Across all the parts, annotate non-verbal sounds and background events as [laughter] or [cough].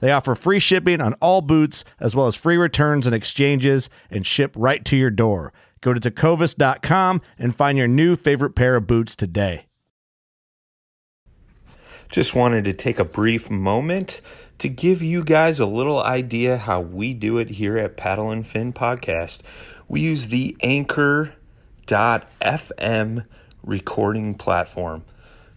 They offer free shipping on all boots, as well as free returns and exchanges, and ship right to your door. Go to tecovas.com and find your new favorite pair of boots today. Just wanted to take a brief moment to give you guys a little idea how we do it here at Paddle and Fin Podcast. We use the Anchor.fm recording platform.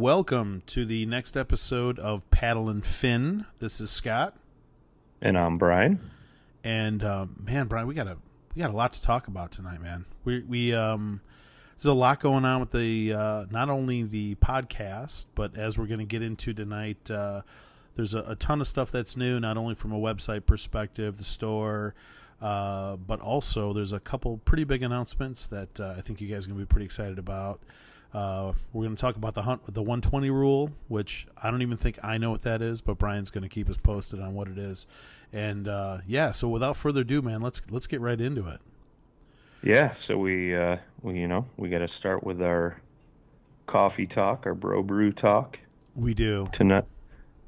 Welcome to the next episode of Paddle and Fin. This is Scott, And I'm Brian. and um, man, Brian, we got a we got a lot to talk about tonight, man. We we um, there's a lot going on with the uh, not only the podcast, but as we're going to get into tonight, uh, there's a, a ton of stuff that's new, not only from a website perspective, the store, uh, but also there's a couple pretty big announcements that uh, I think you guys are going to be pretty excited about. Uh, we're going to talk about the hunt, the 120 rule, which I don't even think I know what that is, but Brian's going to keep us posted on what it is. And uh, yeah, so without further ado, man, let's let's get right into it. Yeah, so we, uh, we you know, we got to start with our coffee talk, our bro brew talk. We do. Tonight,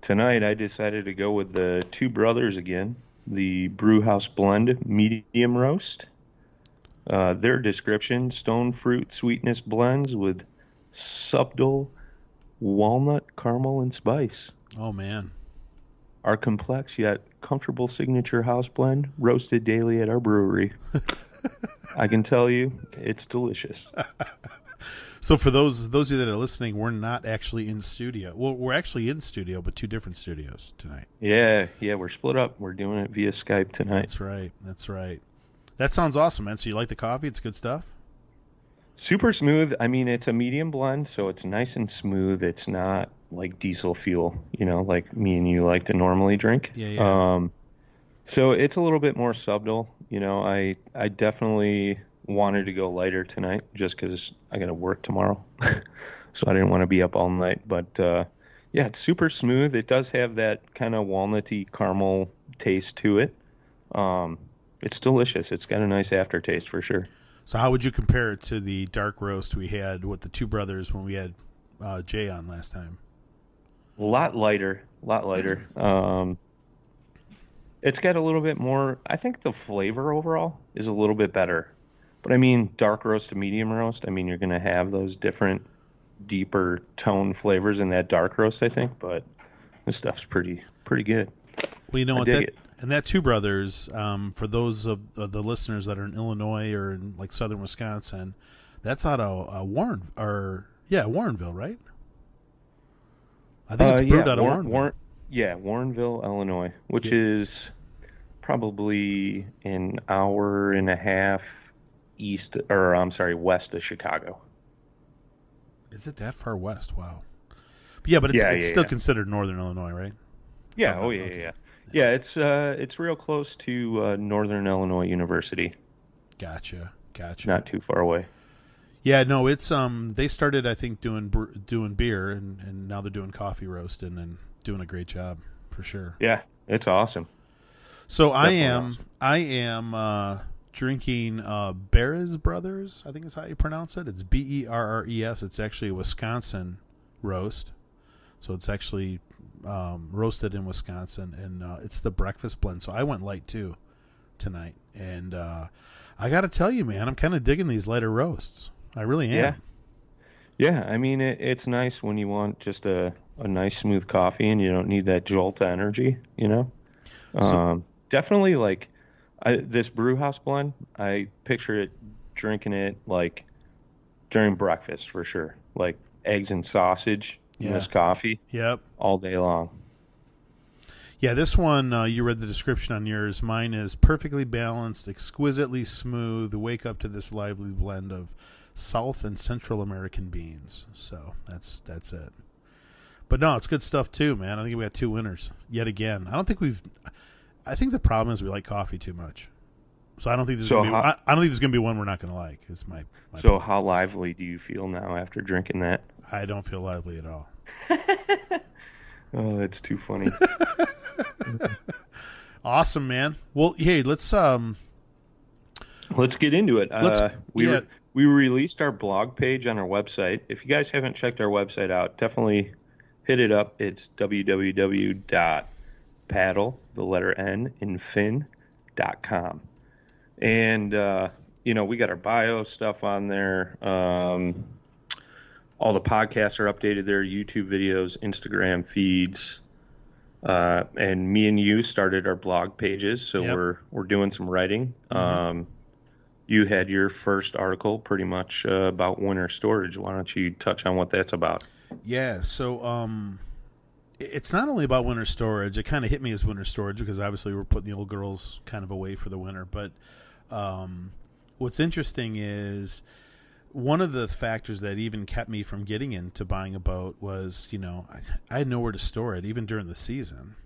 tonight I decided to go with the two brothers again, the Brewhouse Blend Medium Roast. Uh, their description: stone fruit sweetness blends with subtle walnut, caramel, and spice. Oh man, Our complex yet comfortable signature house blend, roasted daily at our brewery. [laughs] I can tell you, it's delicious. [laughs] So for those those of you that are listening, we're not actually in studio. Well, we're actually in studio, but two different studios tonight. Yeah, yeah, we're split up. We're doing it via Skype tonight. That's right. That's right. That sounds awesome, man. So you like the coffee? It's good stuff. Super smooth. I mean, it's a medium blend, so it's nice and smooth. It's not like diesel fuel, you know, like me and you like to normally drink. Yeah, yeah. Um, so it's a little bit more subtle. You know, I I definitely wanted to go lighter tonight just because I got to work tomorrow, [laughs] so I didn't want to be up all night. But uh, yeah, it's super smooth. It does have that kind of walnutty caramel taste to it. Um, it's delicious. It's got a nice aftertaste for sure. So how would you compare it to the dark roast we had with the two brothers when we had uh, Jay on last time? A lot lighter, a lot lighter. [clears throat] Um, it's got a little bit more. I think the flavor overall is a little bit better. But I mean, dark roast to medium roast. I mean, you're going to have those different, deeper tone flavors in that dark roast. I think, but this stuff's pretty pretty good. Well, you know I what? That, it. and that Two Brothers, um, for those of, of the listeners that are in Illinois or in like southern Wisconsin, that's out of uh, Warren or yeah, Warrenville, right? I think it's Uh, brewed yeah, out of Warren, Warrenville. Warren, yeah, Warrenville, Illinois, which Yeah. is probably an hour and a half east, or I'm sorry, west of Chicago. Is it that far west? Wow. But yeah, but it's, Yeah, it's still considered northern Illinois, right? Yeah, Oh, oh yeah, okay. yeah, yeah. It's uh, it's real close to uh, Northern Illinois University, Gotcha, gotcha. not too far away. Yeah, no, it's um. They started, I think, doing doing beer, and, and now they're doing coffee roasting and doing a great job for sure. Yeah, it's awesome. So I am awesome. I am uh, drinking uh, Berres Brothers. I think is how you pronounce it. It's B E R R E S. It's actually a Wisconsin roast, so it's actually um, roasted in Wisconsin, and uh, it's the breakfast blend. So I went light too tonight, and uh, I got to tell you, man, I'm kind of digging these lighter roasts. I really am. Yeah. Yeah, I mean it, it's nice when you want just a a nice smooth coffee and you don't need that jolt of energy, you know. So- um, definitely like I, this brew house blend. I picture it drinking it like during breakfast for sure, like eggs and sausage in Yeah. this coffee Yep. all day long. Yeah, this one uh, you read the description on yours. Mine is perfectly balanced, exquisitely smooth. Wake up to this lively blend of South and Central American beans. So that's that's it. But no, it's good stuff too, man. I think we got two winners yet again. I don't think we've. I think the problem is we like coffee too much. So I don't think there's So gonna be. how- I, I don't think there's gonna be one we're not gonna like. Is my. my So point. how lively do you feel now after drinking that? I don't feel lively at all. [laughs] Oh, it's too funny. [laughs] Awesome, man. Well, hey, let's um. Let's get into it. Let's- uh, we yeah. re- we released our blog page on our website. If you guys haven't checked our website out, definitely hit it up. It's www.paddle, the letter N, in fin dot com. And, uh, you know, we got our bio stuff on there. Um, all the podcasts are updated there, YouTube videos, Instagram feeds. Uh, and me and you started our blog pages, so Yep. we're we're doing some writing. Um, you had your first article pretty much uh, about winter storage. Why don't you touch on what that's about? Yeah, so um it's not only about winter storage. It kind of hit me as winter storage because obviously we're putting the old girls kind of away for the winter, but um what's interesting is one of the factors that even kept me from getting into buying a boat was, you know, I, I had nowhere to store it even during the season.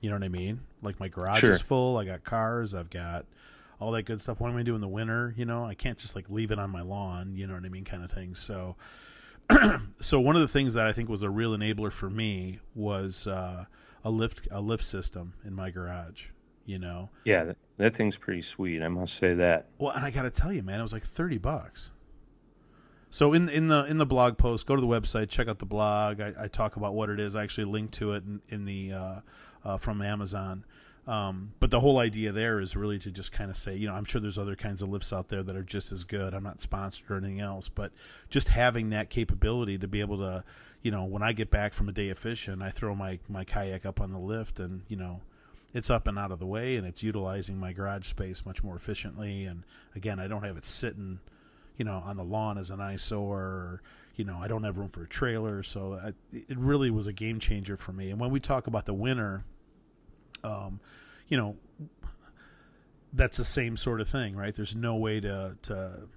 You know what I mean? Like my garage Sure. is full, I got cars, I've got all that good stuff. What am I doing in the winter? You know, I can't just like leave it on my lawn, you know what I mean, kind of thing. So [clears throat] so one of the things that I think was a real enabler for me was uh, a lift a lift system in my garage. You know, Yeah, that, thing's pretty sweet. I must say that. well, and I got to tell you, man, it was like thirty bucks. So in in the in the blog post, go to the website, check out the blog. I, I talk about what it is. I actually link to it in, in the uh, uh, from Amazon. Um, but the whole idea there is really to just kind of say, you know, I'm sure there's other kinds of lifts out there that are just as good. I'm not sponsored or anything else, but just having that capability to be able to, you know, when I get back from a day of fishing, I throw my my kayak up on the lift, and you know, it's up and out of the way, and it's utilizing my garage space much more efficiently. And again, I don't have it sitting, you know, on the lawn as an eyesore. Or, you know, I don't have room for a trailer, so I, it really was a game changer for me. And when we talk about the winter, um, you know, that's the same sort of thing, right? There's no way to to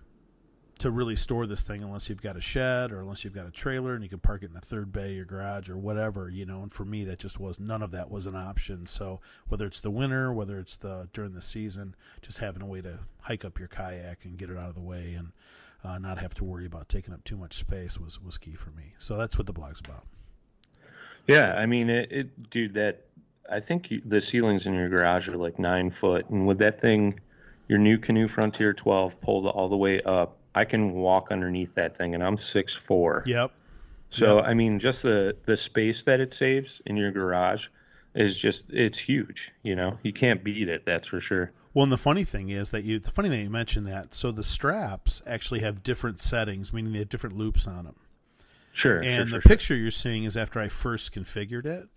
to really store this thing unless you've got a shed or unless you've got a trailer and you can park it in a third bay or garage or whatever, you know. And for me, that just was none of that was an option. So whether it's the winter, whether it's the during the season, just having a way to hike up your kayak and get it out of the way and uh, not have to worry about taking up too much space was was key for me. So that's what the blog's about. Yeah, I mean, it, it dude. That I think you, the ceilings in your garage are like nine foot, and with that thing, your NuCanoe Frontier 12 pulled all the way up. I can walk underneath that thing, and I'm six four. Yep. So I mean, just the the space that it saves in your garage is just it's huge. You know, you can't beat it. That's for sure. Well, and the funny thing is that you the funny thing you mentioned that. So the straps actually have different settings, meaning they have different loops on them. Sure. And sure, the sure, picture you're seeing is after I first configured it.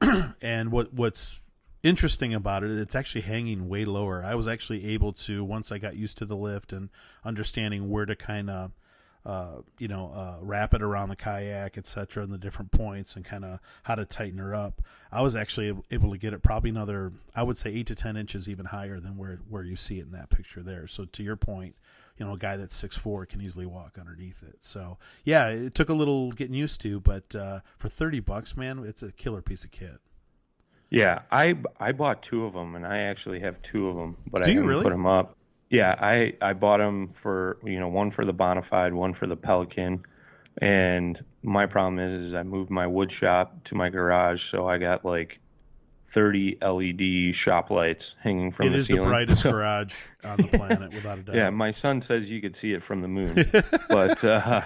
[clears throat] and what what's interesting about it, it's actually hanging way lower. I was actually able to once I got used to the lift and understanding where to kind of uh, you know, uh, wrap it around the kayak, etc., and the different points, and kind of how to tighten her up. I was actually able to get it probably another, I would say, eight to ten inches even higher than where where you see it in that picture there. So to your point, you know, a guy that's six four can easily walk underneath it. So yeah, it took a little getting used to, but uh, for thirty bucks, man, it's a killer piece of kit. Yeah, I I bought two of them, and I actually have two of them, but Do I haven't really? put them up. Yeah, I I bought them for you know one for the Bonafide, one for the Pelican, and my problem is is I moved my wood shop to my garage, so I got like 30 LED shop lights hanging from It the is the brightest [laughs] garage on the planet, without a doubt. Yeah, my son says you could see it from the moon, [laughs] but uh,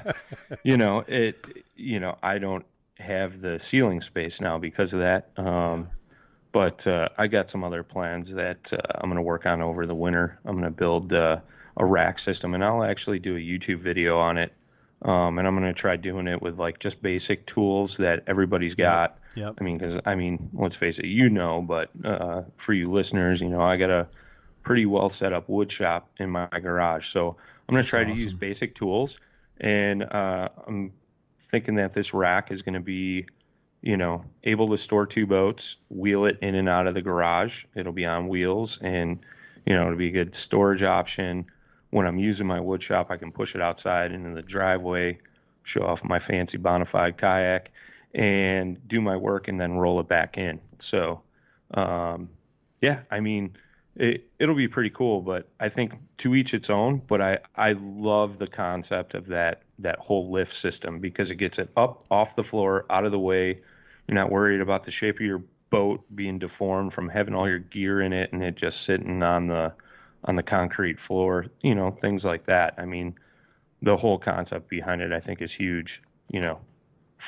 you know it. You know I don't have the ceiling space now because of that. Um, but uh, I got some other plans that uh, I'm going to work on over the winter. I'm going to build uh, a rack system, and I'll actually do a YouTube video on it. Um, and I'm going to try doing it with like just basic tools that everybody's got. Yep. I mean, because I mean, let's face it, you know, but uh, for you listeners, you know, I got a pretty well set up wood shop in my garage, so I'm going to try to use basic tools, and uh, I'm thinking that this rack is going to be, you know, able to store two boats, wheel it in and out of the garage. It'll be on wheels, and you know, it'll be a good storage option. When I'm using my wood shop, I can push it outside into the driveway, show off my fancy Bonafide kayak, and do my work, and then roll it back in. So, um, yeah, I mean, it, it'll be pretty cool. But I think to each its own. But I I love the concept of that that whole lift system because it gets it up off the floor, out of the way. You're not worried about the shape of your boat being deformed from having all your gear in it and it just sitting on the on the concrete floor. You know, things like that. I mean, the whole concept behind it, I think, is huge. You know,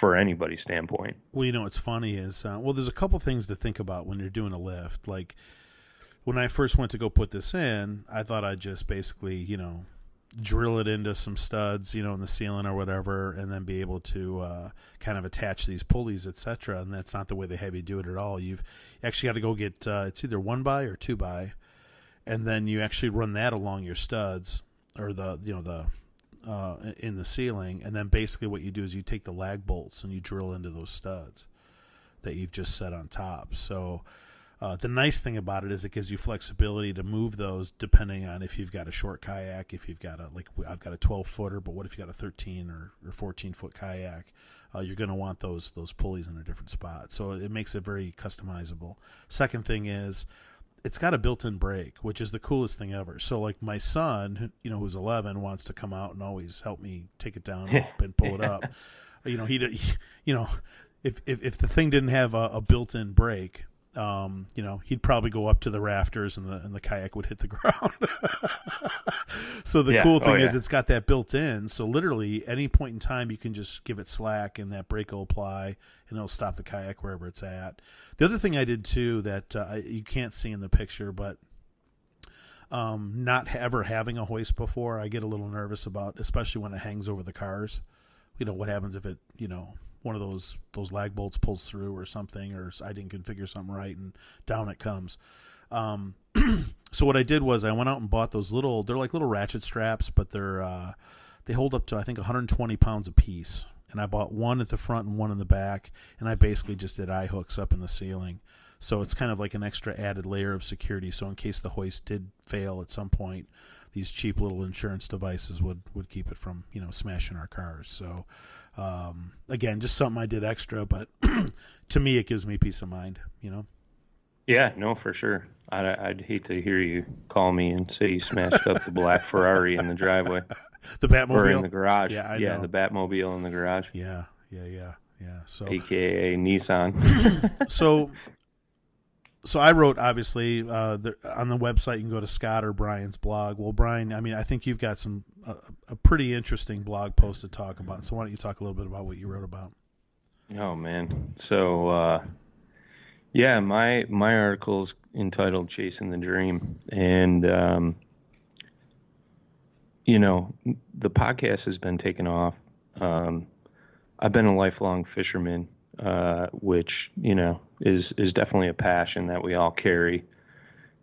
for anybody's standpoint. Well, you know what's funny is uh, well, there's a couple things to think about when you're doing a lift. Like when I first went to go put this in, I thought I'd just basically, you know, drill it into some studs, you know, in the ceiling or whatever, and then be able to uh, kind of attach these pulleys, etc. And that's not the way they have you do it at all. You've actually got to go get uh, it's either one by or two by, and then you actually run that along your studs or the you know the uh, in the ceiling, and then basically what you do is you take the lag bolts and you drill into those studs that you've just set on top. So uh, the nice thing about it is it gives you flexibility to move those depending on if you've got a short kayak, if you've got a like I've got a 12 footer, but what if you got a 13 or, or 14 foot kayak? Uh, you're going to want those those pulleys in a different spot, so it makes it very customizable. Second thing is it's got a built-in brake, which is the coolest thing ever. So like my son, who- you know, who's 11, wants to come out and always help me take it down [laughs] and pull it up. You know, he, he [laughs] you know, if if, if the thing didn't have a, a built-in brake, um, you know, he'd probably go up to the rafters and the and the kayak would hit the [laughs] ground. [laughs] so the Yeah. cool Oh, thing is yeah. it's got that built in. So literally any point in time you can just give it slack and that brake will apply and it'll stop the kayak wherever it's at. The other thing I did too that uh, you can't see in the picture, but um, not ever having a hoist before, I get a little nervous about, especially when it hangs over the cars. You know what happens if it, you know, one of those those lag bolts pulls through or something, or I didn't configure something right, and down it comes. Um, [clears throat] so what I did was I went out and bought those little. They're like little ratchet straps, but they're uh, they hold up to I think 120 pounds a piece. And I bought one at the front and one in the back, and I basically just did eye hooks up in the ceiling. So it's kind of like an extra added layer of security. So in case the hoist did fail at some point, these cheap little insurance devices would would keep it from you know smashing our cars. So um, again, just something I did extra, but [clears throat] to me it gives me peace of mind. You know. Yeah, no, for sure. I'd, I'd hate to hear you call me and say you smashed up the black Ferrari in the driveway [laughs] The Batmobile. or in the garage. Yeah, I yeah, know. the Batmobile in the garage, Yeah, yeah, yeah, yeah. So aka Nissan. [laughs] so so I wrote obviously uh, the, on the website. You can go to Scott or Brian's blog. Well, Brian, I mean, I think you've got some a pretty interesting blog post to talk about. So why don't you talk a little bit about what you wrote about? Oh man, so uh, yeah, my my article is entitled "Chasing the Dream," and um, you know, the podcast has been taken off. Um, I've been a lifelong fisherman, uh, which you know is is definitely a passion that we all carry.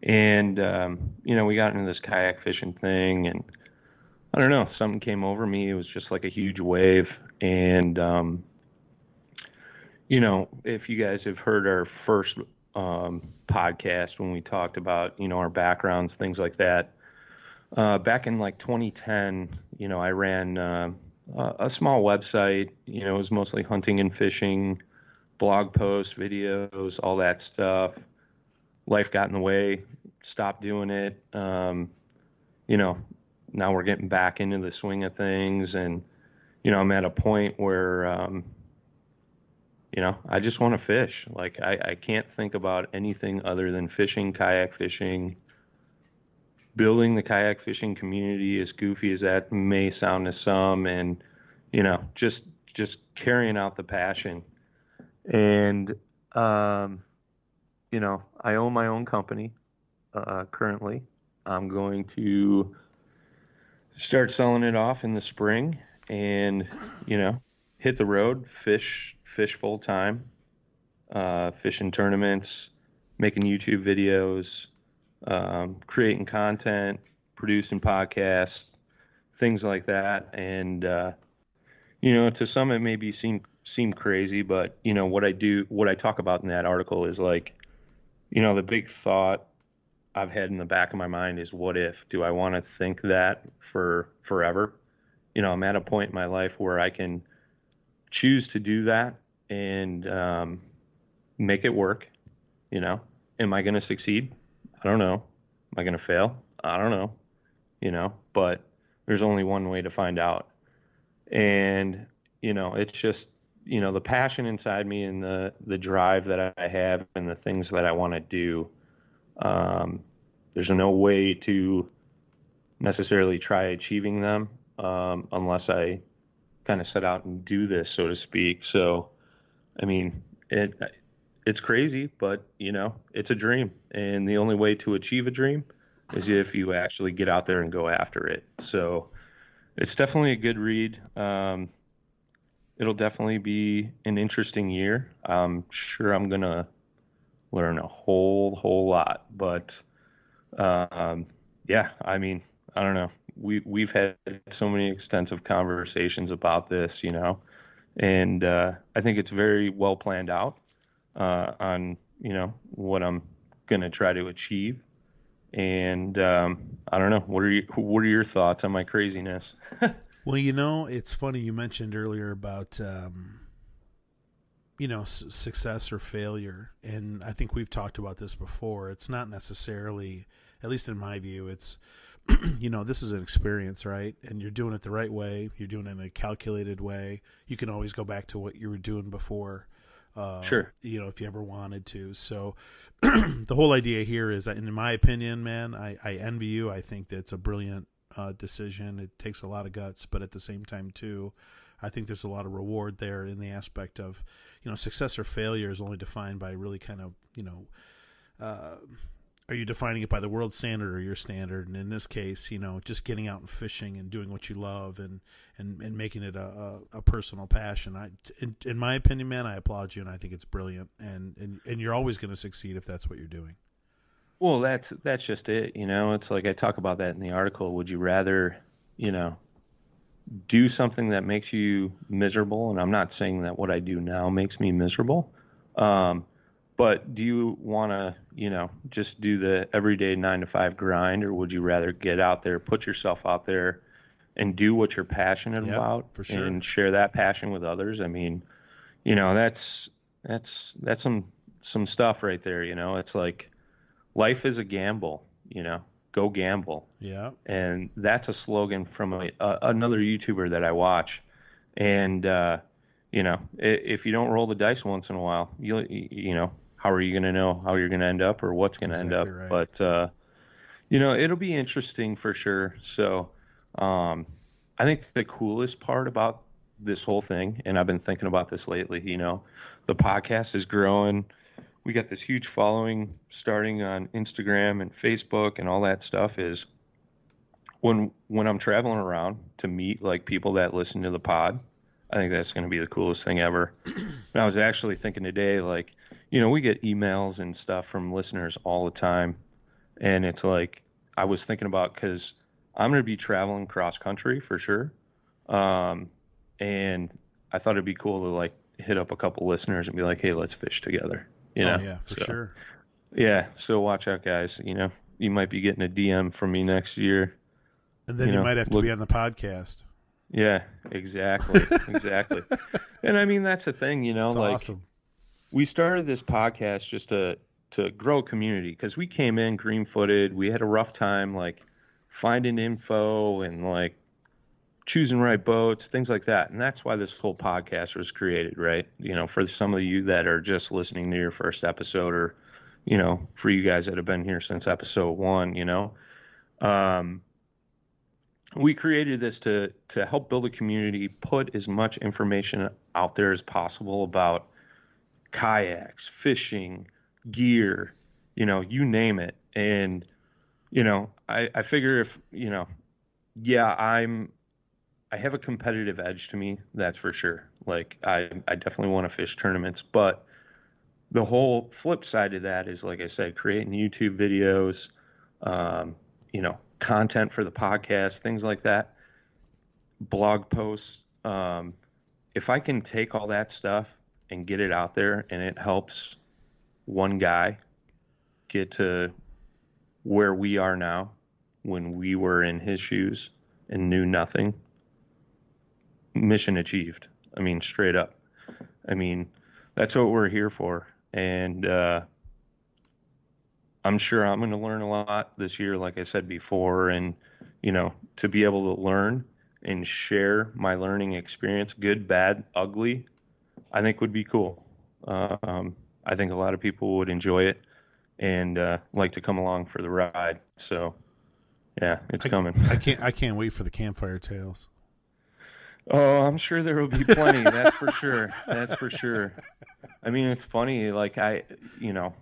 And um, you know, we got into this kayak fishing thing, and I don't know, something came over me. It was just like a huge wave, and um, you know, if you guys have heard our first um, podcast when we talked about you know our backgrounds, things like that. Uh, back in like 2010, you know, I ran uh, a small website. You know, it was mostly hunting and fishing, blog posts, videos, all that stuff. Life got in the way, stopped doing it. Um, you know, now we're getting back into the swing of things, and you know, I'm at a point where, um, you know, I just want to fish. Like I, I can't think about anything other than fishing, kayak fishing building the kayak fishing community, as goofy as that may sound to some, and you know, just just carrying out the passion. And um, you know, I own my own company uh, currently. I'm going to start selling it off in the spring, and you know, hit the road, fish fish full time, uh, fishing tournaments, making YouTube videos um, creating content, producing podcasts, things like that. And uh, you know, to some it may be seem seem crazy, but you know what I do, what I talk about in that article is like, you know, the big thought I've had in the back of my mind is, what if? Do I want to think that for forever? You know, I'm at a point in my life where I can choose to do that and um, make it work. You know, am I going to succeed? I don't know. Am I going to fail? I don't know. You know, but there's only one way to find out. And, you know, it's just, you know, the passion inside me and the, the drive that I have and the things that I want to do. Um, there's no way to necessarily try achieving them um, unless I kind of set out and do this, so to speak. So, I mean, it, it's crazy, but you know, it's a dream, and the only way to achieve a dream is if you actually get out there and go after it. So, it's definitely a good read. Um, it'll definitely be an interesting year. I'm sure I'm gonna learn a whole whole lot, but um, yeah, I mean, I don't know. We we've had so many extensive conversations about this, you know, and uh, I think it's very well planned out uh, on you know what I'm to try to achieve. And um, I don't know. What are you, what are your thoughts on my craziness? [laughs] well, you know, it's funny you mentioned earlier about um, you know s- success or failure, and I think we've talked about this before. It's not necessarily, at least in my view, it's [clears throat] you know this is an experience right and you're doing it the right way you're doing it in a calculated way you can always go back to what you were doing before uh, sure. You know, if you ever wanted to. So [clears throat] the whole idea here is, in my opinion, man, I, I envy you. I think that's a brilliant uh, decision. It takes a lot of guts, but at the same time, too, I think there's a lot of reward there in the aspect of, you know, success or failure is only defined by really kind of, you know, uh, are you defining it by the world standard or your standard? And in this case, you know, just getting out and fishing and doing what you love and and, and making it a, a, a personal passion. I, in, in, my opinion, man, I applaud you and I think it's brilliant. And and, and you're always going to succeed if that's what you're doing. Well, that's that's just it. You know, it's like I talk about that in the article. Would you rather, you know, do something that makes you miserable? And I'm not saying that what I do now makes me miserable. Um, but do you want to, you know, just do the everyday nine to five grind, or would you rather get out there, put yourself out there, and do what you're passionate yep, about, for sure. and share that passion with others? I mean, you know, that's that's that's some some stuff right there. You know, it's like life is a gamble. You know, go gamble. Yeah. And that's a slogan from a, a, another YouTuber that I watch, and uh, you know, if you don't roll the dice once in a while, you'll you know how are you going to know how you're going to end up or what's going to Exactly end up? right. But uh, you know, it'll be interesting for sure. So, um, I think the coolest part about this whole thing, and I've been thinking about this lately. You know, the podcast is growing. We got this huge following starting on Instagram and Facebook and all that stuff. Is when when I'm traveling around to meet like people that listen to the pod, I think that's going to be the coolest thing ever. [clears throat] and I was actually thinking today, like, you know, we get emails and stuff from listeners all the time, and it's like I was thinking about because I'm going to be traveling cross country for sure, um, and I thought it'd be cool to like hit up a couple listeners and be like, hey, let's fish together. You oh, know? oh yeah, for So, sure. Yeah. So watch out, guys. You know, you might be getting a DM from me next year. And then you you, know, might have to look- be on the podcast. Yeah, exactly, [laughs] exactly. And I mean that's the thing, you know, That's like awesome. we started this podcast just to to grow a community because we came in green footed. We had a rough time like finding info and like choosing right boats, things like that. And that's why this whole podcast was created, right? You know, for some of you that are just listening to your first episode or, you know, for you guys that have been here since episode one, you know. Um we created this to to help build a community, put as much information out there as possible about kayaks, fishing, gear, you know, you name it. And, you know, I, I figure if, you know, yeah, I'm, I have a competitive edge to me, that's for sure. Like, I, I definitely want to fish tournaments, but the whole flip side of that is, like I said, creating YouTube videos, um, you know, content for the podcast, things like that, blog posts. Um, if I can take all that stuff and get it out there and it helps one guy get to where we are now when we were in his shoes and knew nothing mission achieved i mean straight up i mean that's what we're here for and uh i'm sure i'm going to learn a lot this year like i said before and you know to be able to learn and share my learning experience good bad ugly I think would be cool. Uh, um, I think a lot of people would enjoy it and uh, like to come along for the ride. So, yeah, it's I, coming. I can't. I can't wait for the campfire tales. Oh, I'm sure there will be plenty. that's for sure. That's for sure. I mean, it's funny. Like I, you know,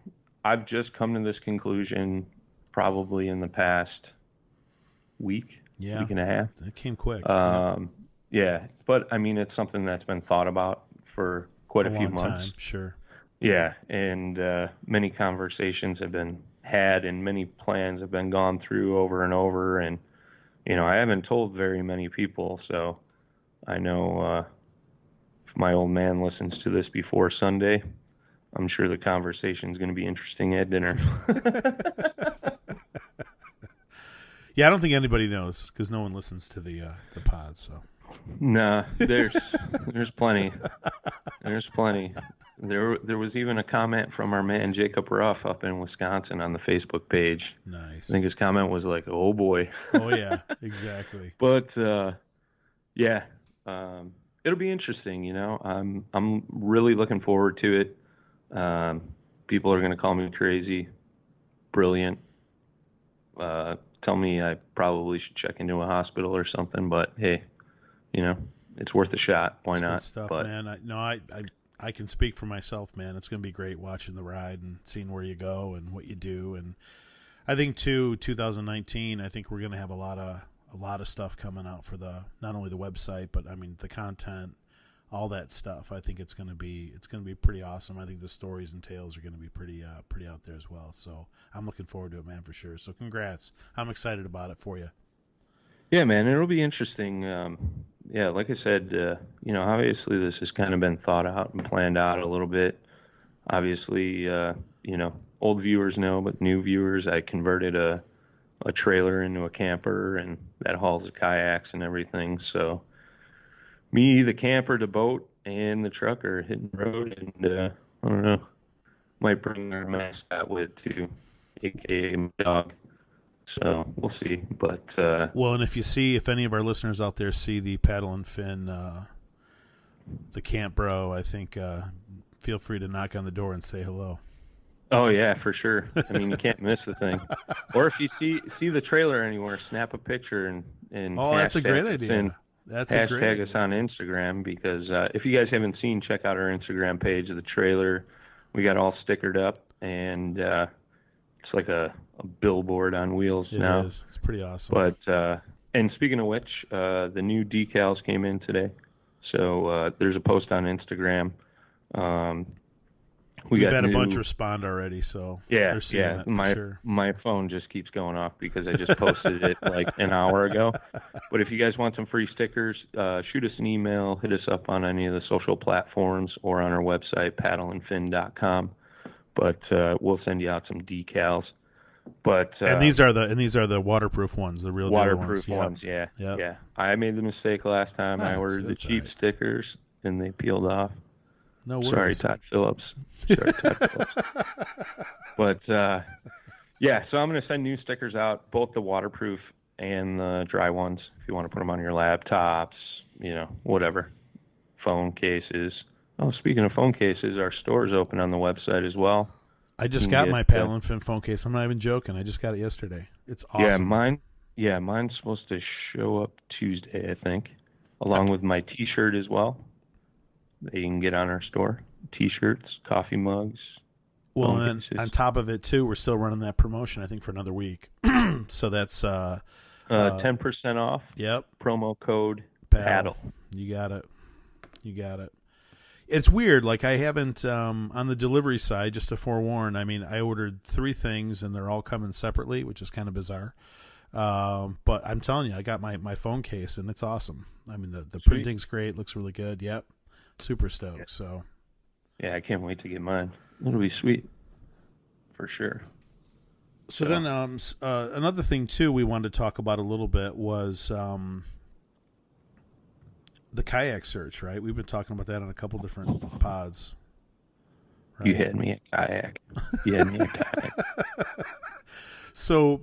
I've just come to this conclusion probably in the past week, Yeah, week and a half. it came quick. Um, yeah, but I mean, it's something that's been thought about for quite a, a few long months. time, sure. Yeah, and uh, many conversations have been had, and many plans have been gone through over and over. And you know, I haven't told very many people, so I know uh, if my old man listens to this before Sunday, I'm sure the conversation is going to be interesting at dinner. [laughs] Yeah, I don't think anybody knows because no one listens to the uh, the pod. So nah, there's [laughs] there's plenty. There's plenty. There there was even a comment from our man Jacob Ruff up in Wisconsin on the Facebook page. nice. I think his comment was like, "Oh boy." oh yeah, [laughs] exactly. but uh, yeah, um, it'll be interesting. You know, I'm I'm really looking forward to it. Um, people are going to call me crazy, brilliant. Uh, tell me I probably should check into a hospital or something. But hey, you know, it's worth a shot. Why It's not? stuff, but man. I, no, I, I I can speak for myself, man. It's going to be great watching the ride and seeing where you go and what you do. And I think too, 2019. I think we're going to have a lot of a lot of stuff coming out for the not only the website, but I mean the content, all that stuff. I think it's going to be it's going to be pretty awesome. I think the stories and tales are going to be pretty uh, pretty out there as well. So I'm looking forward to it, man, for sure. So congrats. I'm excited about it for you. Yeah, man, it'll be interesting. Um, yeah, like I said, uh, you know, obviously this has kind of been thought out and planned out a little bit. Obviously, uh, you know, old viewers know, but new viewers, I converted a a trailer into a camper, and that hauls the kayaks and everything. So, me, the camper, the boat, and the truck are hitting the road, and uh, I don't know, might bring our mascot with too, aka my dog. So we'll see, but. uh Well, and if you see, if any of our listeners out there see the paddle and fin, uh, the Camp Bro, I think uh, feel free to knock on the door and say hello. Oh yeah, for sure. I mean, you can't miss the thing. Or if you see see the trailer anywhere, snap a picture and and Oh, that's a great idea. And That's a great. hashtag us on Instagram because uh, if you guys haven't seen, check out our Instagram page of the trailer. We got all stickered up, and uh, it's like a, a billboard on wheels It now. is. It's pretty awesome. But uh, and speaking of which, uh, the new decals came in today, so uh, there's a post on Instagram. Um, we We've got had a new- bunch respond already, so yeah, they're seeing yeah. my sure. my phone just keeps going off because I just posted it like an hour ago. But if you guys want some free stickers, uh, shoot us an email, hit us up on any of the social platforms or on our website paddleandfin.com. But uh, we'll send you out some decals. But uh, and these are the and these are the waterproof ones, the real waterproof ones. Yep. yeah, Yep. yeah. I made the mistake last time. Ah, I ordered the cheap alright. stickers and they peeled off. No Sorry. Todd Phillips. Sorry, Todd Phillips. [laughs] But uh, yeah, so I'm going to send new stickers out, both the waterproof and the dry ones. If you want to put them on your laptops, you know, whatever, phone cases. Oh, speaking of phone cases, our store's open on the website as well. I just got my uh, paddle and fin phone case. I'm not even joking. I just got it yesterday. It's awesome. Yeah, mine. Yeah, mine's supposed to show up Tuesday, I think, along with my T-shirt as well. That you can get on our store. T-shirts, coffee mugs. Well, and on top of it too, we're still running that promotion. I think for another week. [clears throat] so that's uh, Uh, Ten percent off. yep. Promo code Paddle. paddle. You got it. You got it. It's weird. Like I haven't um, on the delivery side. Just to forewarn, I mean, I ordered three things and they're all coming separately, which is kind of bizarre. Um, but I'm telling you, I got my, my phone case and it's awesome. I mean, the the Sweet. printing's great. Looks really good. Yep. Super stoked. So Yeah, I can't wait to get mine. It'll be sweet, for sure. So then, um, uh, another thing too we wanted to talk about a little bit was um, the kayak search. Right, we've been talking about that on a couple different pods. Right? You had me a kayak. You had me a kayak. [laughs] So,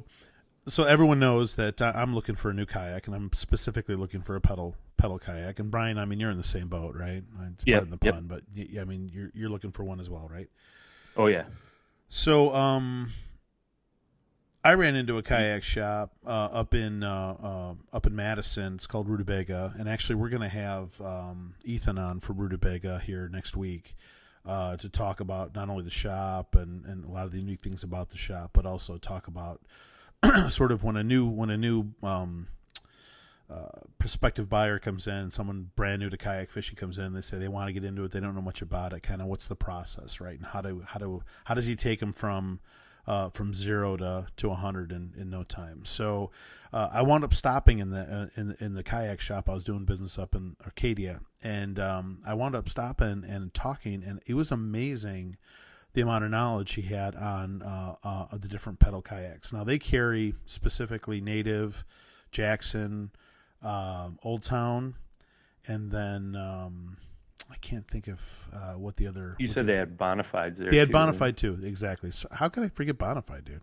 so everyone knows that I'm looking for a new kayak, and I'm specifically looking for a pedal pedal kayak. And Brian, I mean, you're in the same boat, right? Pardon the yep. but yeah, I mean, you're you're looking for one as well, right? Oh yeah. So, um, I ran into a kayak shop uh, up in uh, uh, up in Madison. It's called Rutabaga, and actually, we're going to have um, Ethan on from Rutabaga here next week uh, to talk about not only the shop and, and a lot of the unique things about the shop, but also talk about [clears throat] sort of when a new when a new um, uh, prospective buyer comes in, someone brand new to kayak fishing comes in, they say they want to get into it, they don't know much about it. Kind of what's the process, right? And how do how do how does he take them from uh, from zero to to hundred in, in no time? So uh, I wound up stopping in the uh, in in the kayak shop. I was doing business up in Arcadia, and um, I wound up stopping and talking, and it was amazing the amount of knowledge he had on uh, uh, the different pedal kayaks. Now they carry specifically native, Jackson, um, Old Town, and then um, I can't think of uh, what the other. You said the- they had Bonafide there. they had too. Bonafide too, exactly. So how could I forget Bonafide, dude?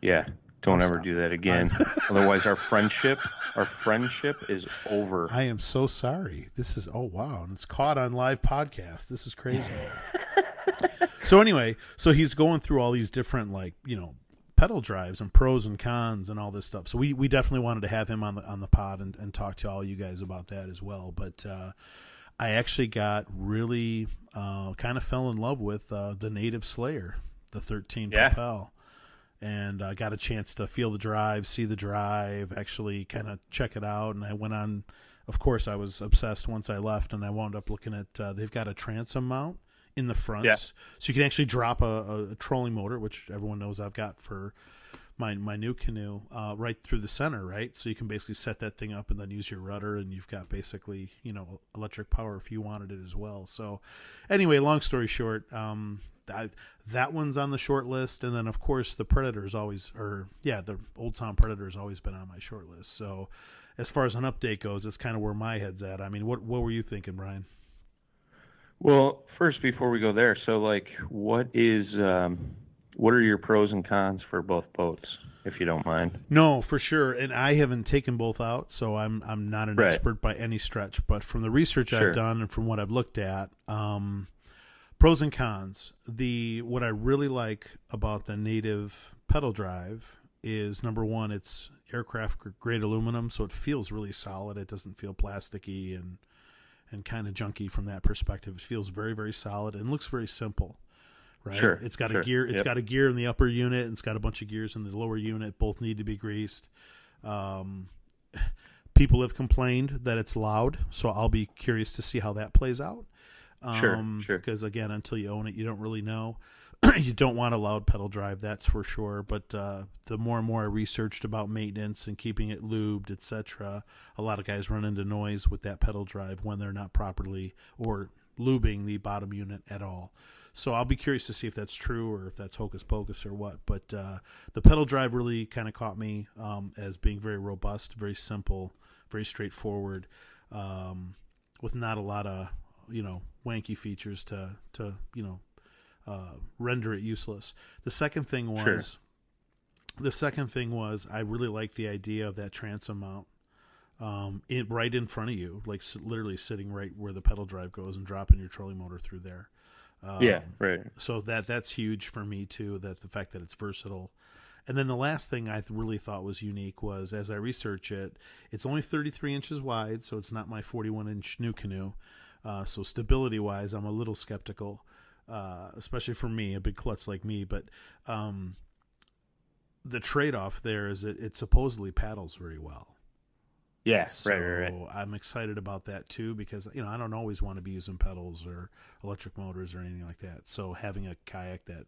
Yeah. Don't ever do that again. [laughs] Otherwise, our friendship, our friendship is over. I am so sorry. This is oh wow, and it's caught on live podcast. This is crazy. [laughs] [laughs] so anyway, so he's going through all these different like you know pedal drives and pros and cons and all this stuff. So we we definitely wanted to have him on the on the pod and, and talk to all you guys about that as well. But uh, I actually got really uh, kind of fell in love with uh, the Native Slayer, the 13 Yeah. Propel. And uh, got a chance to feel the drive, see the drive, actually kind of check it out. And I went on, of course, I was obsessed once I left, and I wound up looking at. Uh, they've got a transom mount in the front, Yeah. so you can actually drop a, a, trolling motor, which everyone knows I've got for my my NuCanoe, uh, right through the center, right. So you can basically set that thing up and then use your rudder, and you've got basically you know electric power if you wanted it as well. So anyway, long story short, um, that that one's on the short list, and then of course the Predator's always, or yeah, the Old Town Predator's always been on my short list. So as far as an update goes, that's kind of where my head's at. I mean, what what were you thinking, Brian? Well, first, before we go there, so like, what is, um, what are your pros and cons for both boats, if you don't mind? No, for sure. And I haven't taken both out, so I'm I'm not an Right. expert by any stretch. But from the research Sure. I've done and from what I've looked at, um, pros and cons. The what I really like about the native pedal drive is number one, it's aircraft grade aluminum, so it feels really solid. It doesn't feel plasticky and and kind of junky from that perspective. It feels very very solid and looks very simple. Right. Sure, It's got sure, a gear. It's yep. got a gear in the upper unit, and it's got a bunch of gears in the lower unit. Both need to be greased. Um, people have complained that it's loud, so I'll be curious to see how that plays out. Sure, Um, sure. Because again, until you own it, you don't really know. [clears throat] you don't want a loud pedal drive, that's for sure. But uh, the more and more I researched about maintenance and keeping it lubed, etc., a lot of guys run into noise with that pedal drive when they're not properly or lubing the bottom unit at all. So I'll be curious to see if that's true or if that's hocus pocus or what. But uh, the pedal drive really kind of caught me um, as being very robust, very simple, very straightforward, um, with not a lot of you know wanky features to to you know uh, render it useless. The second thing was the second thing was I really liked the idea of that transom mount um, it, right in front of you, like s- literally sitting right where the pedal drive goes and dropping your trolley motor through there. Um, yeah, right. so that that's huge for me too. That the fact that it's versatile. And then the last thing I really thought was unique was as I research it, it's only 33 inches wide, so it's not my 41 inch NuCanoe. Uh, so stability wise, I'm a little skeptical, uh, especially for me, a big klutz like me. But um, the trade off there is it, it supposedly paddles very well. Yeah, So right, right, right. I'm excited about that too because you know I don't always want to be using pedals or electric motors or anything like that. So having a kayak that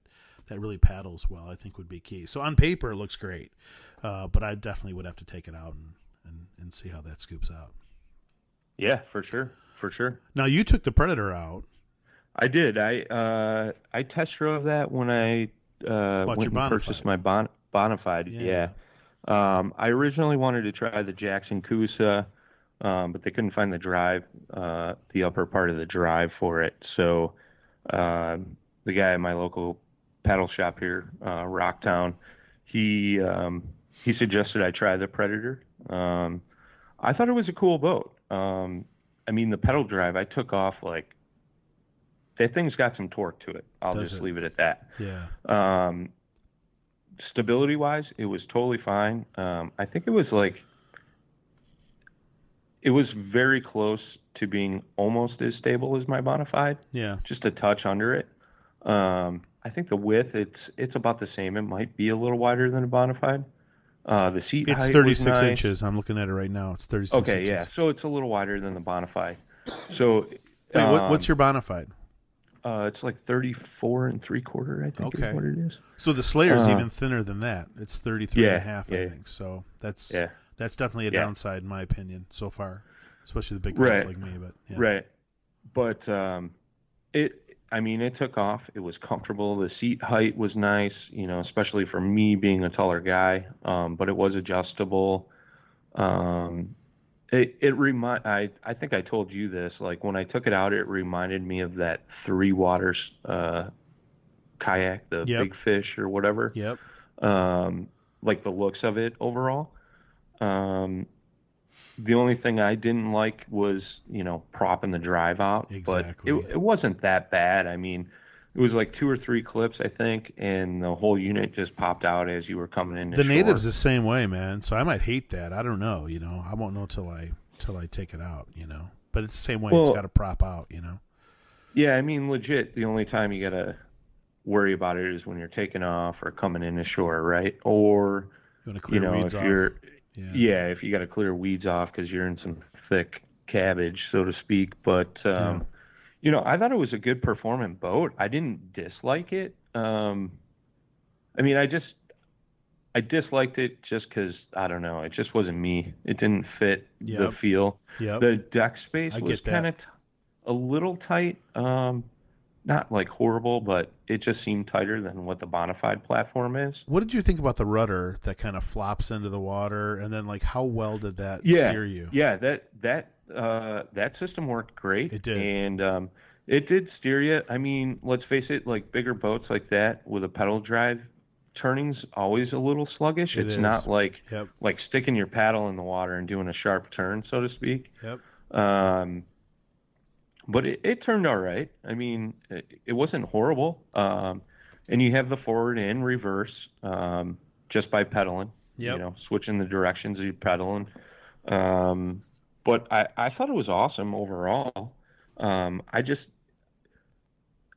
that really paddles well, I think would be key. So on paper it looks great, uh, but I definitely would have to take it out and, and and see how that scoops out. Yeah, for sure, for sure. Now you took the Predator out. I did. I uh, I test drove that when I uh, Bought went and purchased my bon- Bonafide. Yeah. Yeah. Um, I originally wanted to try the Jackson Coosa, um, but they couldn't find the drive, uh, the upper part of the drive for it. So um the guy at my local paddle shop here, uh, Rocktown, he um, he suggested I try the Predator. Um, I thought it was a cool boat. Um, I mean, the pedal drive, I took off like that thing's got some torque to it. I'll Does just it? leave it at that. Yeah, Um, stability wise, it was totally fine. Um, I think it was like it was very close to being almost as stable as my Bonafide, yeah, just a touch under it. Um, I think the width it's it's about the same. It might be a little wider than a Bonafide. Uh, the seat it's height 36 was nice. inches. I'm looking at it right now. It's 36. Okay, inches. yeah. So it's a little wider than the Bonafide. So Wait, what, um, what's your Bonafide? Uh, it's like 34 and three quarter, I think Okay. is what it is. So the Slayer's uh, even thinner than that. It's 33 and a Yeah, half, I yeah. think. So that's Yeah. that's definitely a Yeah. downside in my opinion so far, especially the big Right. guys like me. But yeah. Right. But um, it. I mean, it took off. It was comfortable. The seat height was nice. You know, especially for me being a taller guy. Um, but it was adjustable. Um, it it remind. I I think I told you this. Like when I took it out, it reminded me of that three waters uh, kayak, the Yep. big fish or whatever. Yep. um, like the looks of it overall. Um, the only thing I didn't like was, you know, propping the drive out. Exactly. But it, it wasn't that bad. I mean, it was like two or three clips, I think, and the whole unit just popped out as you were coming in. The natives the same way, man. So I might hate that. I don't know. You know, I won't know till I till I take it out. You know, but it's the same way. It's got to prop out. You know. Yeah, I mean, legit. The only time you gotta worry about it is when you're taking off or coming in ashore, right? Or You want to clear you know, weeds if off. you're yeah. yeah, if you got to clear weeds off because you're in some thick cabbage, so to speak. But um, Yeah. You know, I thought it was a good performing boat. I didn't dislike it. Um, I mean, I just I disliked it just because I don't know. It just wasn't me. It didn't fit the feel. Yep. The deck space I was kind of t- a little tight. Um, not like horrible, but it just seemed tighter than what the Bonafide platform is. what did you think about the rudder that kind of flops into the water, and then like how well did that yeah, steer you? Yeah, that that uh, that system worked great. It did. and um, it did steer you. I mean, let's face it, like bigger boats like that with a pedal drive, turning's always a little sluggish. It it's is. not like Yep. like sticking your paddle in the water and doing a sharp turn, so to speak. Yep. Um, but it, it turned all right. I mean, it, it wasn't horrible. Um, and you have the forward and reverse um, just by pedaling. Yep. You know, switching the directions you're pedaling. Um, but I, I thought it was awesome overall. Um, I just,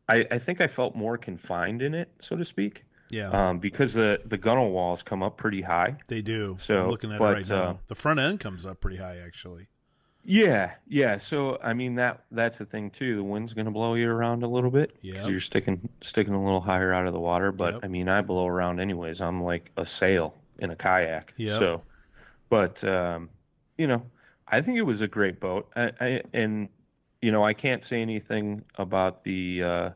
I, I think I felt more confined in it, so to speak, Yeah, um, because the the gunnel walls come up pretty high. they do. so, I'm looking at but, it right now. uh, the front end comes up pretty high, actually. Yeah, yeah. So I mean that that's the thing too. The wind's going to blow you around a little bit. Yep. You're sticking sticking a little higher out of the water, but Yep. I mean I blow around anyways. I'm like a sail in a kayak. Yep. So, but um, you know, I think it was a great boat. I, I and you know I can't say anything about the uh,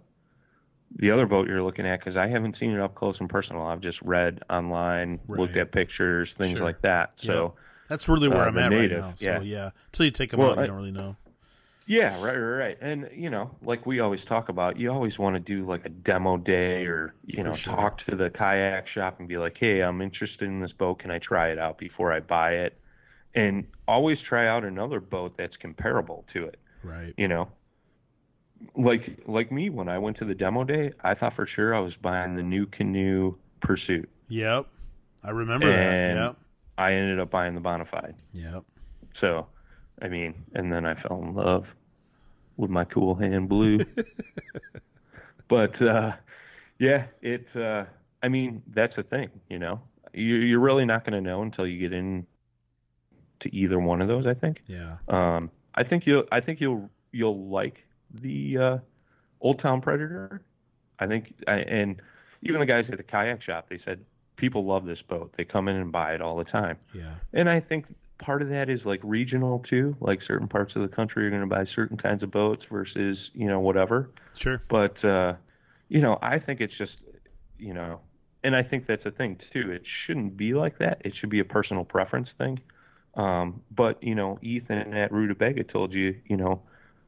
the other boat you're looking at because I haven't seen it up close and personal. I've just read online, looked at pictures, things Sure. like that. So. That's really where Uh, I'm at native, right now. So yeah. yeah, until you take them Well, out, you I- don't really know. Yeah, right, right, right. And you know, like we always talk about, you always want to do like a demo day or you know, sure. talk to the kayak shop and be like, "Hey, I'm interested in this boat. Can I try it out before I buy it?" And always try out another boat that's comparable to it, Right. you know. Like like me when I went to the demo day, I thought for sure I was buying the NuCanoe Pursuit. Yep. I remember And- that. Yep. I ended up buying the Bonafide. Yep. So, I mean, and then I fell in love with my cool hand blue. [laughs] but uh, yeah, it. Uh, I mean, that's the thing. You know, you, you're really not going to know until you get in to either one of those. I think. Yeah. Um, I think you'll. I think you'll. You'll like the uh, Old Town Predator. I think, I, and even the guys at the kayak shop, they said people love this boat. They come in and buy it all the time. Yeah. And I think part of that is like regional too. Like certain parts of the country are going to buy certain kinds of boats versus you know whatever. Sure. But uh, you know, I think it's just you know, and I think that's a thing too. It shouldn't be like that. It should be a personal preference thing. Um, but you know, Ethan at Rutabaga told you, you know,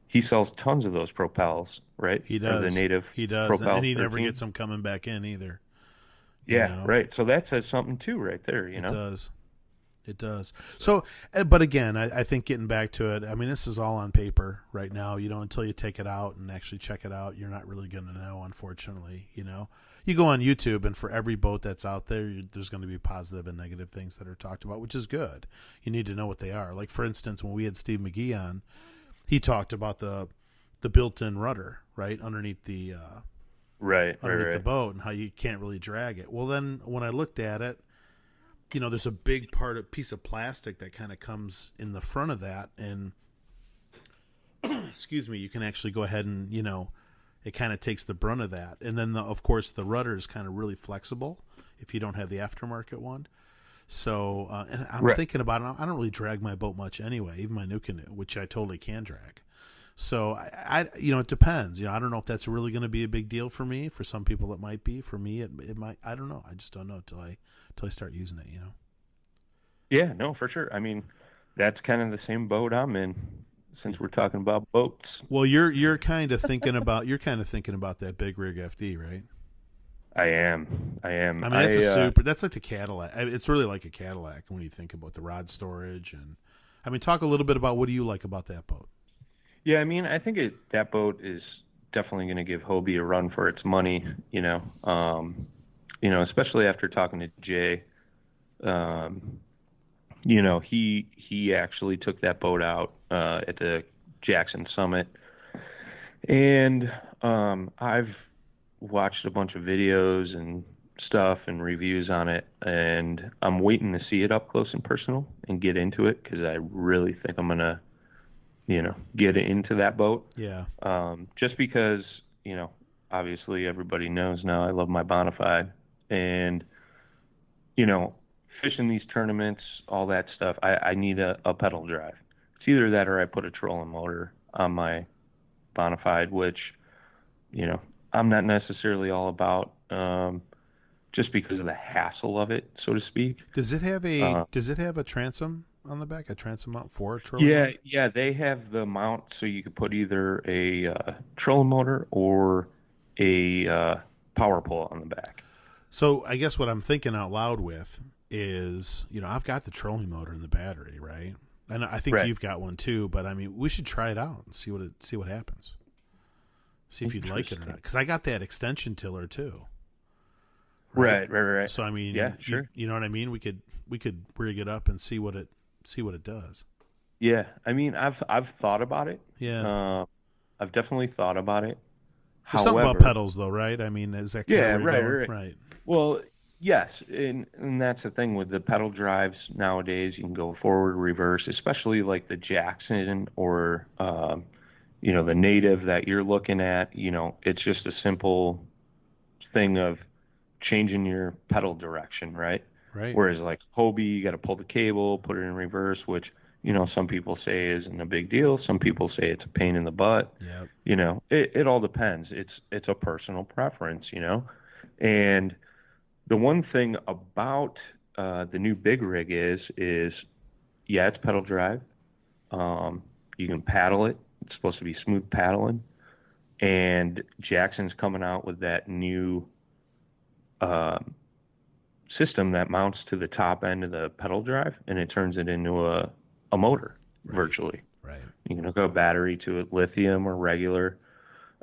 he sells tons of those propels, right? He Or does. The native. He does, Propel and he never gets them coming back in either. Yeah, know? right. So that says something too, right there. You It know. It does. It does. So, uh, but again, I, I think getting back to it, I mean, this is all on paper right now. You know, until you take it out and actually check it out, you're not really going to know. Unfortunately, you know, you go on YouTube, and for every boat that's out there, there's going to be positive and negative things that are talked about, which is good. You need to know what they are. Like for instance, when we had Steve McGee on, he talked about the the built-in rudder right underneath the uh, Right. Right. underneath Right. the boat and how you can't really drag it. Well, then when I looked at it, you know, there's a big part of piece of plastic that kind of comes in the front of that, and [clears throat] excuse me, you can actually go ahead and you know, it kind of takes the brunt of that, and then the, of course the rudder is kind of really flexible if you don't have the aftermarket one. So, uh, and I'm Right. thinking about it. I don't really drag my boat much anyway, even my NuCanoe, which I totally can drag. So I, I, you know, it depends. You know, I don't know if that's really going to be a big deal for me. For some people, it might be. For me, it, it might. I don't know. I just don't know till I till I start using it. You know. Yeah, no, for sure. I mean, that's kind of the same boat I'm in since we're talking about boats. Well, you're you're kind of thinking about you're kind of thinking about that big rig FD, right? I am. I am. I mean, that's a uh, super. That's like the Cadillac. It's really like a Cadillac when you think about the rod storage and. I mean, talk a little bit about what do you like about that boat? Yeah, I mean, I think it, that boat is definitely going to give Hobie a run for its money. You know, um, you know, especially after talking to Jay. Um, you know, he he actually took that boat out uh, at the Jackson Summit, and um, I've watched a bunch of videos and stuff and reviews on it, and I'm waiting to see it up close and personal and get into it because I really think I'm gonna, you know, get into that boat. Yeah. Um, just because, you know, obviously everybody knows now I love my Bonafide and, you know, fishing these tournaments, all that stuff, I, I need a, a pedal drive. It's either that or I put a trolling motor on my Bonafide, which, you know, I'm not necessarily all about, um, just because of the hassle of it, so to speak. Does it have a Uh, Does it have a transom on the back? A transom mount for a trolling Yeah, motor? yeah, they have the mount so you could put either a uh, trolling motor or a uh, power pole on the back. So I guess what I'm thinking out loud with is, you know, I've got the trolling motor and the battery, right? And I think Right. you've got one too. But I mean, we should try it out and see what it see what happens. See if you'd like it or not. Because I got that extension tiller too. Right, right, right. So I mean, Yeah, you- sure. You, know what I mean? We could we could rig it up and see what it see what it does. Yeah, I mean, I've I've thought about it. Yeah. Uh, I've definitely thought about it. There's However, something about pedals though, right? I mean, is that Yeah, you're right, right. Well, yes, and and that's the thing with the pedal drives nowadays. You can go forward, reverse, especially like the Jackson or um, you know the native that you're looking at. You know, it's just a simple thing of changing your pedal direction, right? Right. Whereas like Hobie, you got to pull the cable, put it in reverse, which you know some people say isn't a big deal. Some people say it's a pain in the butt Yeah. you know it, it all depends it's it's a personal preference you know and the one thing about uh, the new big rig is is yeah it's pedal drive. Um, you can paddle it. It's supposed to be smooth paddling. And jackson's coming out with that new um, system that mounts to the top end of the pedal drive and it turns it into a, a motor virtually. Right. you can hook a battery to it, lithium or regular.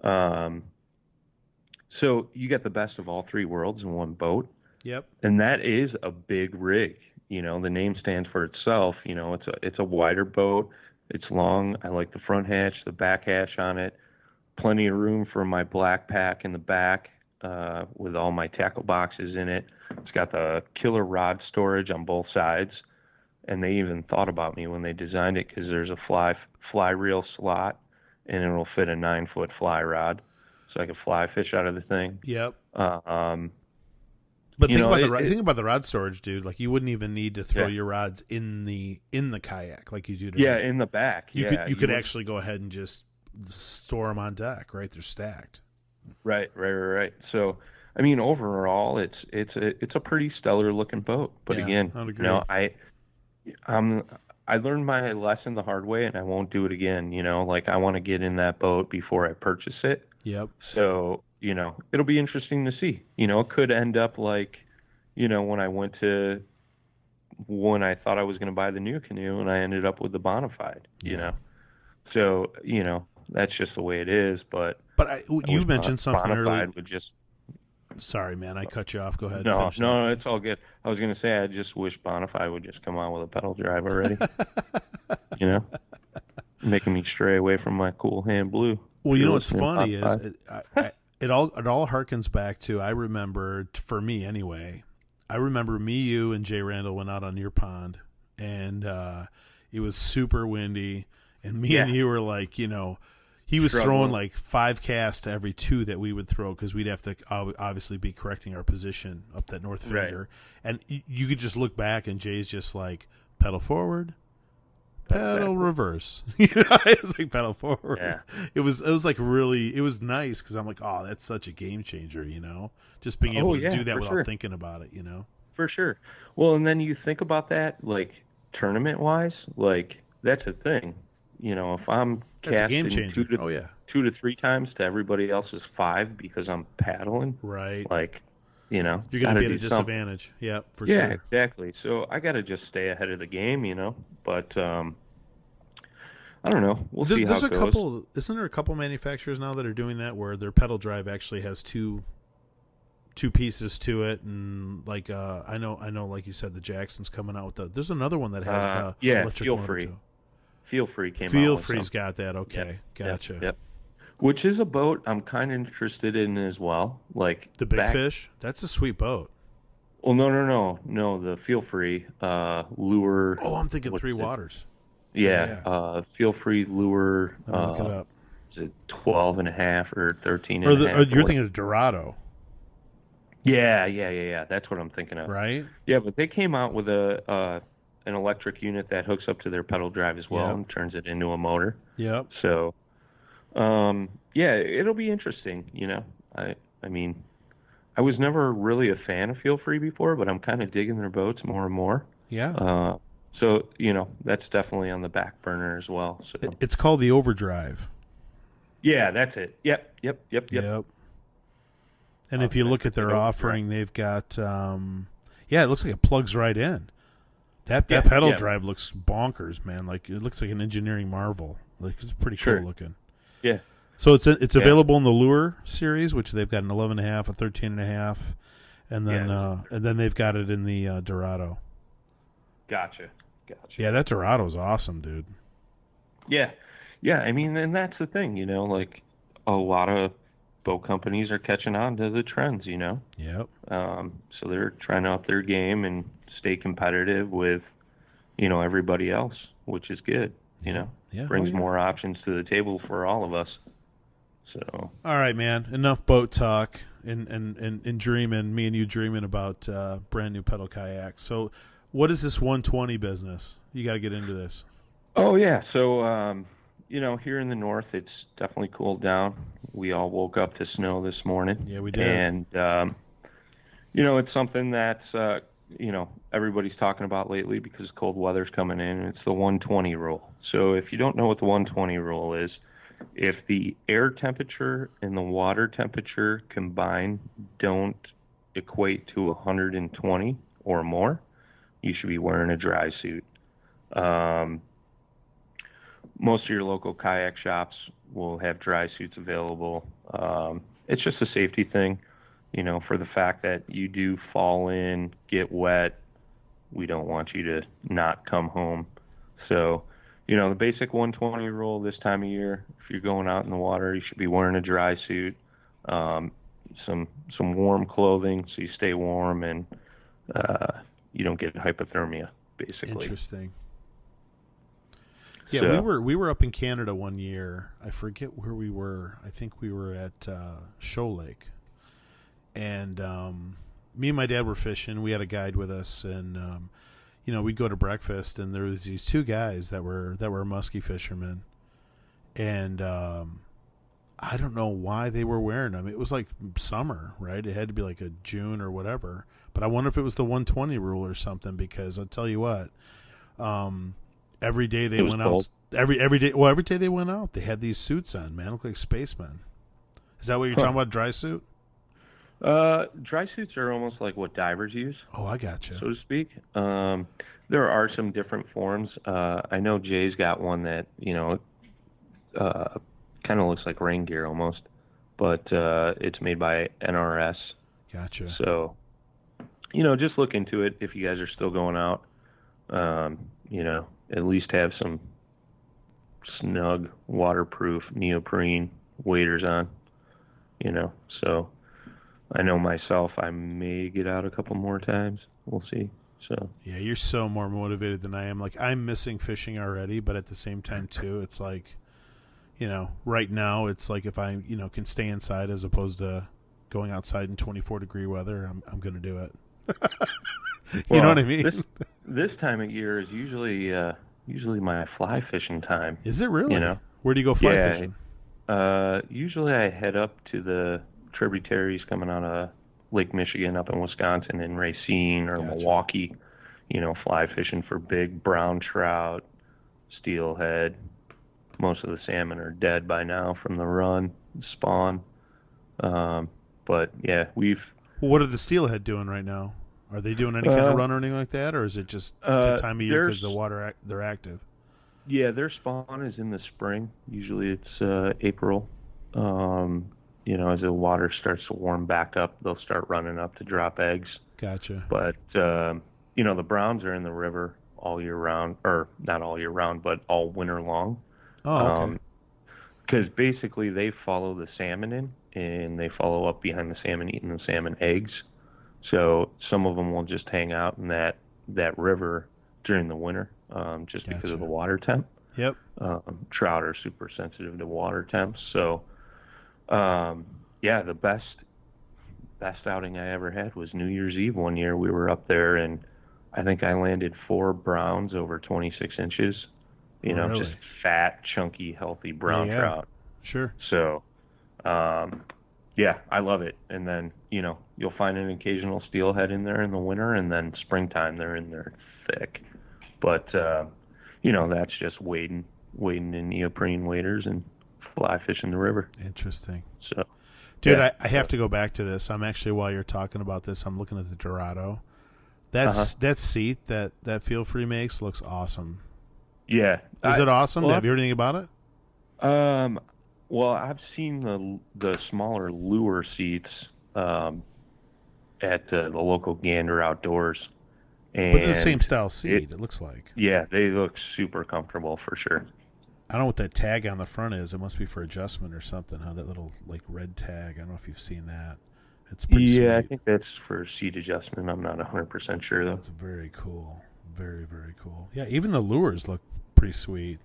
Um, so you get the best of all three worlds in one boat, Yep. and that is a big rig. You know, the name stands for itself. You know, it's a it's a wider boat. It's long. I like the front hatch, the back hatch on it. Plenty of room for my black pack in the back uh, with all my tackle boxes in it. It's got the killer rod storage on both sides and they even thought about me when they designed it because there's a fly fly reel slot and it'll fit a nine foot fly rod so i can fly fish out of the thing Yep. uh, um But think know, about the it- ro- it- think about the rod storage, dude. Like you wouldn't even need to throw Yeah. your rods in the in the kayak like you do. To yeah in the back you yeah, could you could would- actually go ahead and just store them on deck, right? They're stacked. right right right right so i mean overall it's it's a it's a pretty stellar looking boat but Yeah, again you know i i'm i learned my lesson the hard way and i won't do it again you know like i want to get in that boat before i purchase it Yep. So, you know, it'll be interesting to see. You know, it could end up like, you know, when I went to when I thought I was going to buy the NuCanoe and I ended up with the Bonafide, you Yeah. know. So, you know, that's just the way it is, but But I, you mentioned something earlier. would just Sorry, man, I cut you off. Go ahead. no, finish that. no, it's all good. I was going to say I just wish Bonafide would just come out with a pedal drive already. [laughs] you know, making me stray away from my cool hand blue. Well, you know what's funny is it, I, I, it all it all harkens back to I remember for me anyway. I remember me, you, and Jay Randall went out on your pond, and uh, it was super windy, and me and you were like, you know, he was Struggling. throwing like five casts every two that we would throw because we'd have to obviously be correcting our position up that north Right. finger, and you could just look back, and Jay's just like pedal forward, pedal reverse. [laughs] you know, [laughs] it's like pedal forward. Yeah. It was it was like really it was nice because I'm like, oh, that's such a game changer, you know, just being able Oh, to yeah, do that without sure. thinking about it, you know. For sure. Well, and then you think about that, like tournament wise, like that's a thing. You know, if I'm That's casting two to Oh yeah, two to three times to everybody else's five because I'm paddling, right. like, you know, You're gonna be at a do something. disadvantage. Yeah, for yeah, sure. exactly. So I got to just stay ahead of the game, you know. But um, I don't know. We'll There's, see there's a goes. couple. Isn't there a couple manufacturers now that are doing that where their pedal drive actually has two two pieces to it, and like uh, I know, I know, like you said, the Jackson's coming out with the. There's another one that has Uh, the yeah, electric Feel Free. too. Feel free came out. Feel with Free's got that. Okay, gotcha. Yep. Which is a boat I'm kind of interested in as well. Like The Big back- Fish. That's a sweet boat. Well, no, no, no, no. The Feel Free uh, lure. Oh, I'm thinking Three? Waters. Yeah, yeah. Uh, Feel Free lure. Me look uh, it up. Is it 12 and a half or 13 Or, and a the, half? or you're What- thinking of Dorado, Yeah, yeah, yeah, yeah. That's what I'm thinking of. right? Yeah, but they came out with a uh, an electric unit that hooks up to their pedal drive as well Yeah. and turns it into a motor. Yep. So, um, yeah, it'll be interesting. You know, I I mean, I was never really a fan of Feel Free before, but I'm kind of digging their boats more and more. Yeah. Uh, so you know, that's definitely on the back burner as well. So it's called the Overdrive. yeah, that's it. Yep, yep, yep, yep. And Oh, if you look at their offering, they've got, um, yeah, it looks like it plugs right in. That that Yeah, pedal yeah. drive looks bonkers, man. Like it looks like an engineering marvel. Like it's pretty Sure. cool looking. Yeah. So it's it's Yeah. available in the Lure series, which they've got an 11 and a half, a 13 and a half, and then Yeah. uh, and then they've got it in the uh, Dorado. Gotcha. Gotcha. Yeah, that Dorado Dorado's awesome, dude. Yeah. Yeah, I mean, and that's the thing, you know, like a lot of boat companies are catching on to the trends, you know. Yep. Um, so they're trying to up their game and stay competitive with, you know, everybody else, which is good, you know. Yeah. Brings Oh, yeah. more options to the table for all of us. So, All right, man. Enough boat talk and and and, and dreaming. Me and you dreaming about uh, brand new pedal kayaks. So, what is this 120 business? You got to get into this. Oh yeah, so um, you know, here in the north, it's definitely cooled down. We all woke up to snow this morning. Yeah, we did. And um, you know, it's something that's uh, you know everybody's talking about lately because cold weather's coming in. and It's the 120 rule. So if you don't know what the 120 rule is, if the air temperature and the water temperature combined don't equate to 120 or more, you should be wearing a dry suit. Um, most of your local kayak shops will have dry suits available. Um, it's just a safety thing, you know, for the fact that you do fall in, get wet. We don't want you to not come home. So, you know, the basic 120 rule this time of year, if you're going out in the water, you should be wearing a dry suit, um, some some warm clothing so you stay warm and uh, you don't get hypothermia, basically. Interesting. Yeah, we were we were up in Canada one year. I forget where we were. I think we were at uh, Shoal Lake, and um, me and my dad were fishing. We had a guide with us, and um, you know we'd go to breakfast, and there was these two guys that were that were muskie fishermen, and um, I don't know why they were wearing them. It was like summer, right? It had to be like a June or whatever. But I wonder if it was the 120 rule or something because I'll tell you what, um, every day they went cold. out. Every every day, well, every day they went out, they had these suits on. Man, look like spacemen. Is that what you're Huh. talking about? Dry suit? Uh, dry suits are almost like what divers use, Oh, I gotcha. so to speak. Um, there are some different forms. Uh, I know Jay's got one that you know, uh, kind of looks like rain gear almost, but uh, it's made by NRS. Gotcha. So, you know, just look into it if you guys are still going out. Um, you know, at least have some snug, waterproof neoprene waders on. You know, so I know myself, I may get out a couple more times. We'll see. So, Yeah, you're so more motivated than I am. Like I'm missing fishing already, but at the same time too, it's like, you know, right now it's like if I, you know, can stay inside as opposed to going outside in 24 degree weather, I'm I'm going to do it. [laughs] you know what I mean? This, this time of year is usually uh, usually my fly fishing time. Is it really? you know. Where do you go fly Yeah. fishing? Uh, usually I head up to the tributaries coming out of Lake Michigan up in Wisconsin in Racine or Gotcha. Milwaukee, you know, fly fishing for big brown trout, steelhead. Most of the salmon are dead by now from the run, spawn. Um, but yeah, we've Well, what are the steelhead doing right now? Are they doing any kind of Uh, run or anything like that, or is it just uh, that time of year because the water they're active? Yeah, their spawn is in the spring. Usually it's uh, April. Um, you know, as the water starts to warm back up, they'll start running up to drop eggs. Gotcha. But um, you know, the browns are in the river all year round, or not all year round, but all winter long. Oh, okay. Because basically they follow the salmon in, and they follow up behind the salmon, eating the salmon eggs. So some of them will just hang out in that that river during the winter, um, just because of the water temp yep. um, trout are super sensitive to water temps. So, um, yeah, the best best outing I ever had was New Year's Eve one year. We were up there, and I think I landed four browns over 26 inches. You know, Really? just fat, chunky, healthy brown Yeah. trout. Sure. So, um, yeah, I love it. And then, you know, you'll find an occasional steelhead in there in the winter, and then springtime they're in there thick. But, uh, you know, that's just wading, wading in neoprene waders and fly fishing the river. Interesting. So, Dude, Yeah. I, I have to go back to this. I'm actually while you're talking about this, I'm looking at the Dorado. That's Uh-huh. that seat that that Feel Free makes looks awesome. Yeah. Is I- it awesome? well, Have you heard anything about it? Um, well, I've seen the the smaller lure seats um, at uh, the local Gander Outdoors, and But the same style seat. it- It, looks like. Yeah, they look super comfortable for sure. I don't know what that tag on the front is. It must be for adjustment or something. How that little like red tag. I don't know if you've seen that. It's pretty yeah, I think that's for seat adjustment. I'm not 100 percent sure though. That's very cool. Very very cool. Yeah, even the lures look pretty sweet.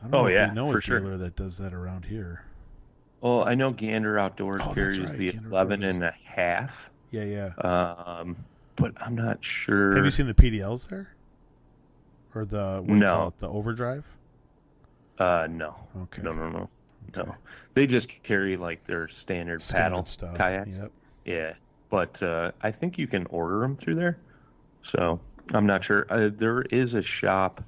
I don't Oh, know if yeah, you know a sure. dealer that does that around here. Well, I know Gander Outdoors Oh, carries right, the Gander 11 Outdoors. and a half, Yeah, yeah. um, but I'm not sure. Have you seen the PDLs there? Or the what do you No. call it? The overdrive? Uh, no, Okay. no, no, no, Okay. no. They just carry like their standard, Standard paddle stuff. kayak. Yep. Yeah, but uh, I think you can order them through there. So I'm not sure. Uh, there is a shop,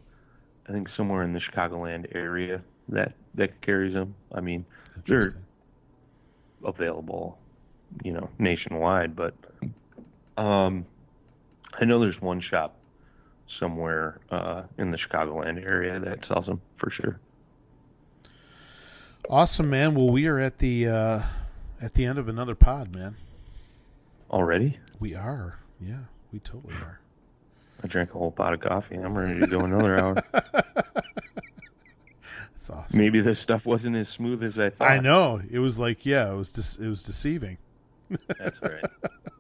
I think somewhere in the Chicagoland area that that carries them. I mean, they're available, you know, nationwide. But um, I know there's one shop somewhere uh, in the Chicagoland area that sells them for sure. Awesome, man. Well, we are at the uh, at the end of another pod, man. Already, We are. Yeah, we totally are. I drank a whole pot of coffee. I'm ready to go another hour. [laughs] That's awesome. Maybe this stuff wasn't as smooth as I thought. I know. It was like, yeah, it was just, it was deceiving. That's right.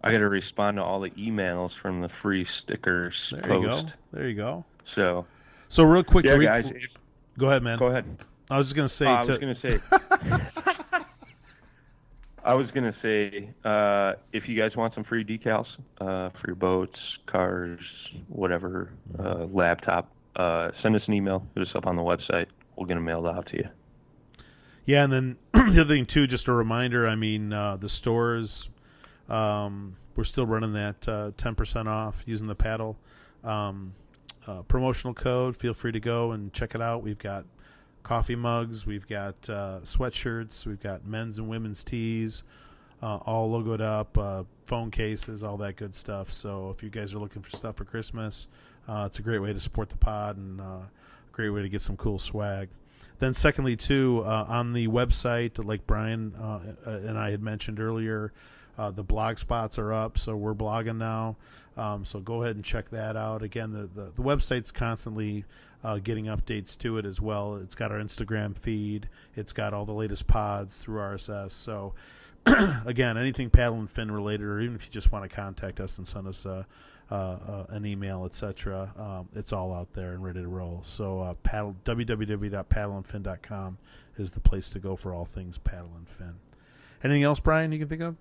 I got to respond to all the emails from the free stickers There post. you go. There you go. So, So real quick, yeah, to guys, if- go ahead, man. go ahead. I was just gonna say Uh, I was going to say. [laughs] [laughs] I was to say, uh, if you guys want some free decals uh, for your boats, cars, whatever, uh, laptop, uh, send us an email. Hit us up on the website. We'll get them mailed out to you. Yeah, and then [clears throat] the other thing too, just a reminder. I mean, uh, the stores, um, we're still running that ten percent off using the paddle um, uh, promotional code. Feel free to go and check it out. We've got coffee mugs, we've got uh, sweatshirts, we've got men's and women's tees, uh, all logoed up, uh, phone cases, all that good stuff. So if you guys are looking for stuff for Christmas, uh, it's a great way to support the pod and uh, a great way to get some cool swag. Then, secondly, too, uh, on the website, like Brian and I had mentioned earlier, uh, the blog spots are up, so we're blogging now. Um, so go ahead and check that out. Again, the the, the website's constantly uh, getting updates to it as well. It's got our Instagram feed. It's got all the latest pods through RSS. So [clears throat] again, anything paddle and fin related, or even if you just want to contact us and send us a, an email, etc., um, it's all out there and ready to roll. So uh, paddle www.paddleandfin.com is the place to go for all things paddle and fin. Anything else, Brian? You can think of?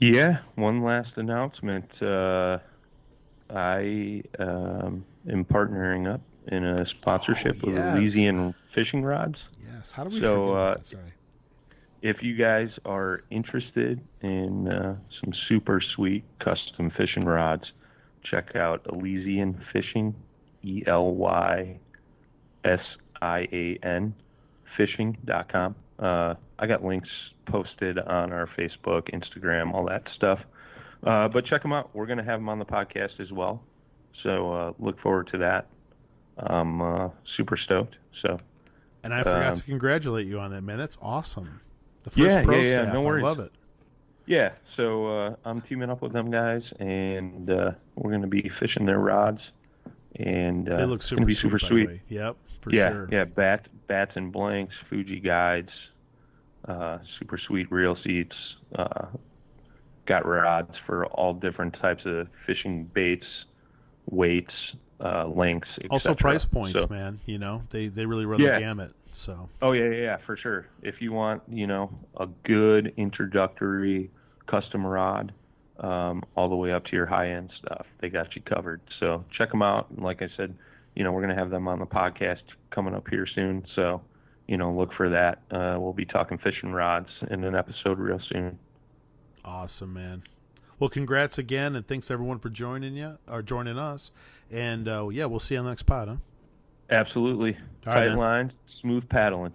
Yeah, one last announcement. Uh, I um, am partnering up in a sponsorship Oh, with. Elysian Fishing Rods. Yes. How do we So, uh? Sorry. If you guys are interested in uh, some super sweet custom fishing rods, check out Elysian Fishing, E L Y S I A N, fishing.com. Uh, I got links posted on our Facebook, Instagram, all that stuff. Uh, but check them out. We're going to have them on the podcast as well. So uh, look forward to that. I'm uh, super stoked. So And I forgot um, to congratulate you on that, man. That's awesome. The first Yeah, pro yeah, yeah, staff. no I love it. Yeah, so uh, I'm teaming up with them guys, and uh, we're going to be fishing their rods, and uh, They look it's super going to be sweet, super sweet. Yep, for yeah, sure. yeah, bat, bats and blanks, Fuji guides, uh, super sweet reel seats. Got rods for all different types of fishing baits, weights, uh, lengths. Also, price points, So- man. You know, they they really run Yeah. the gamut. So Oh yeah, yeah, yeah, for sure. If you want, you know, a good introductory custom rod, um, all the way up to your high end stuff, they got you covered. So check them out. And like I said, you know, we're gonna have them on the podcast coming up here soon. So, you know, look for that. Uh, we'll be talking fishing rods in an episode real soon. Awesome, man. Well, congrats again, and thanks everyone for joining you or joining us. And uh, yeah, we'll see you on the next pod, huh? Absolutely. All right, Tight man. lines, smooth paddling.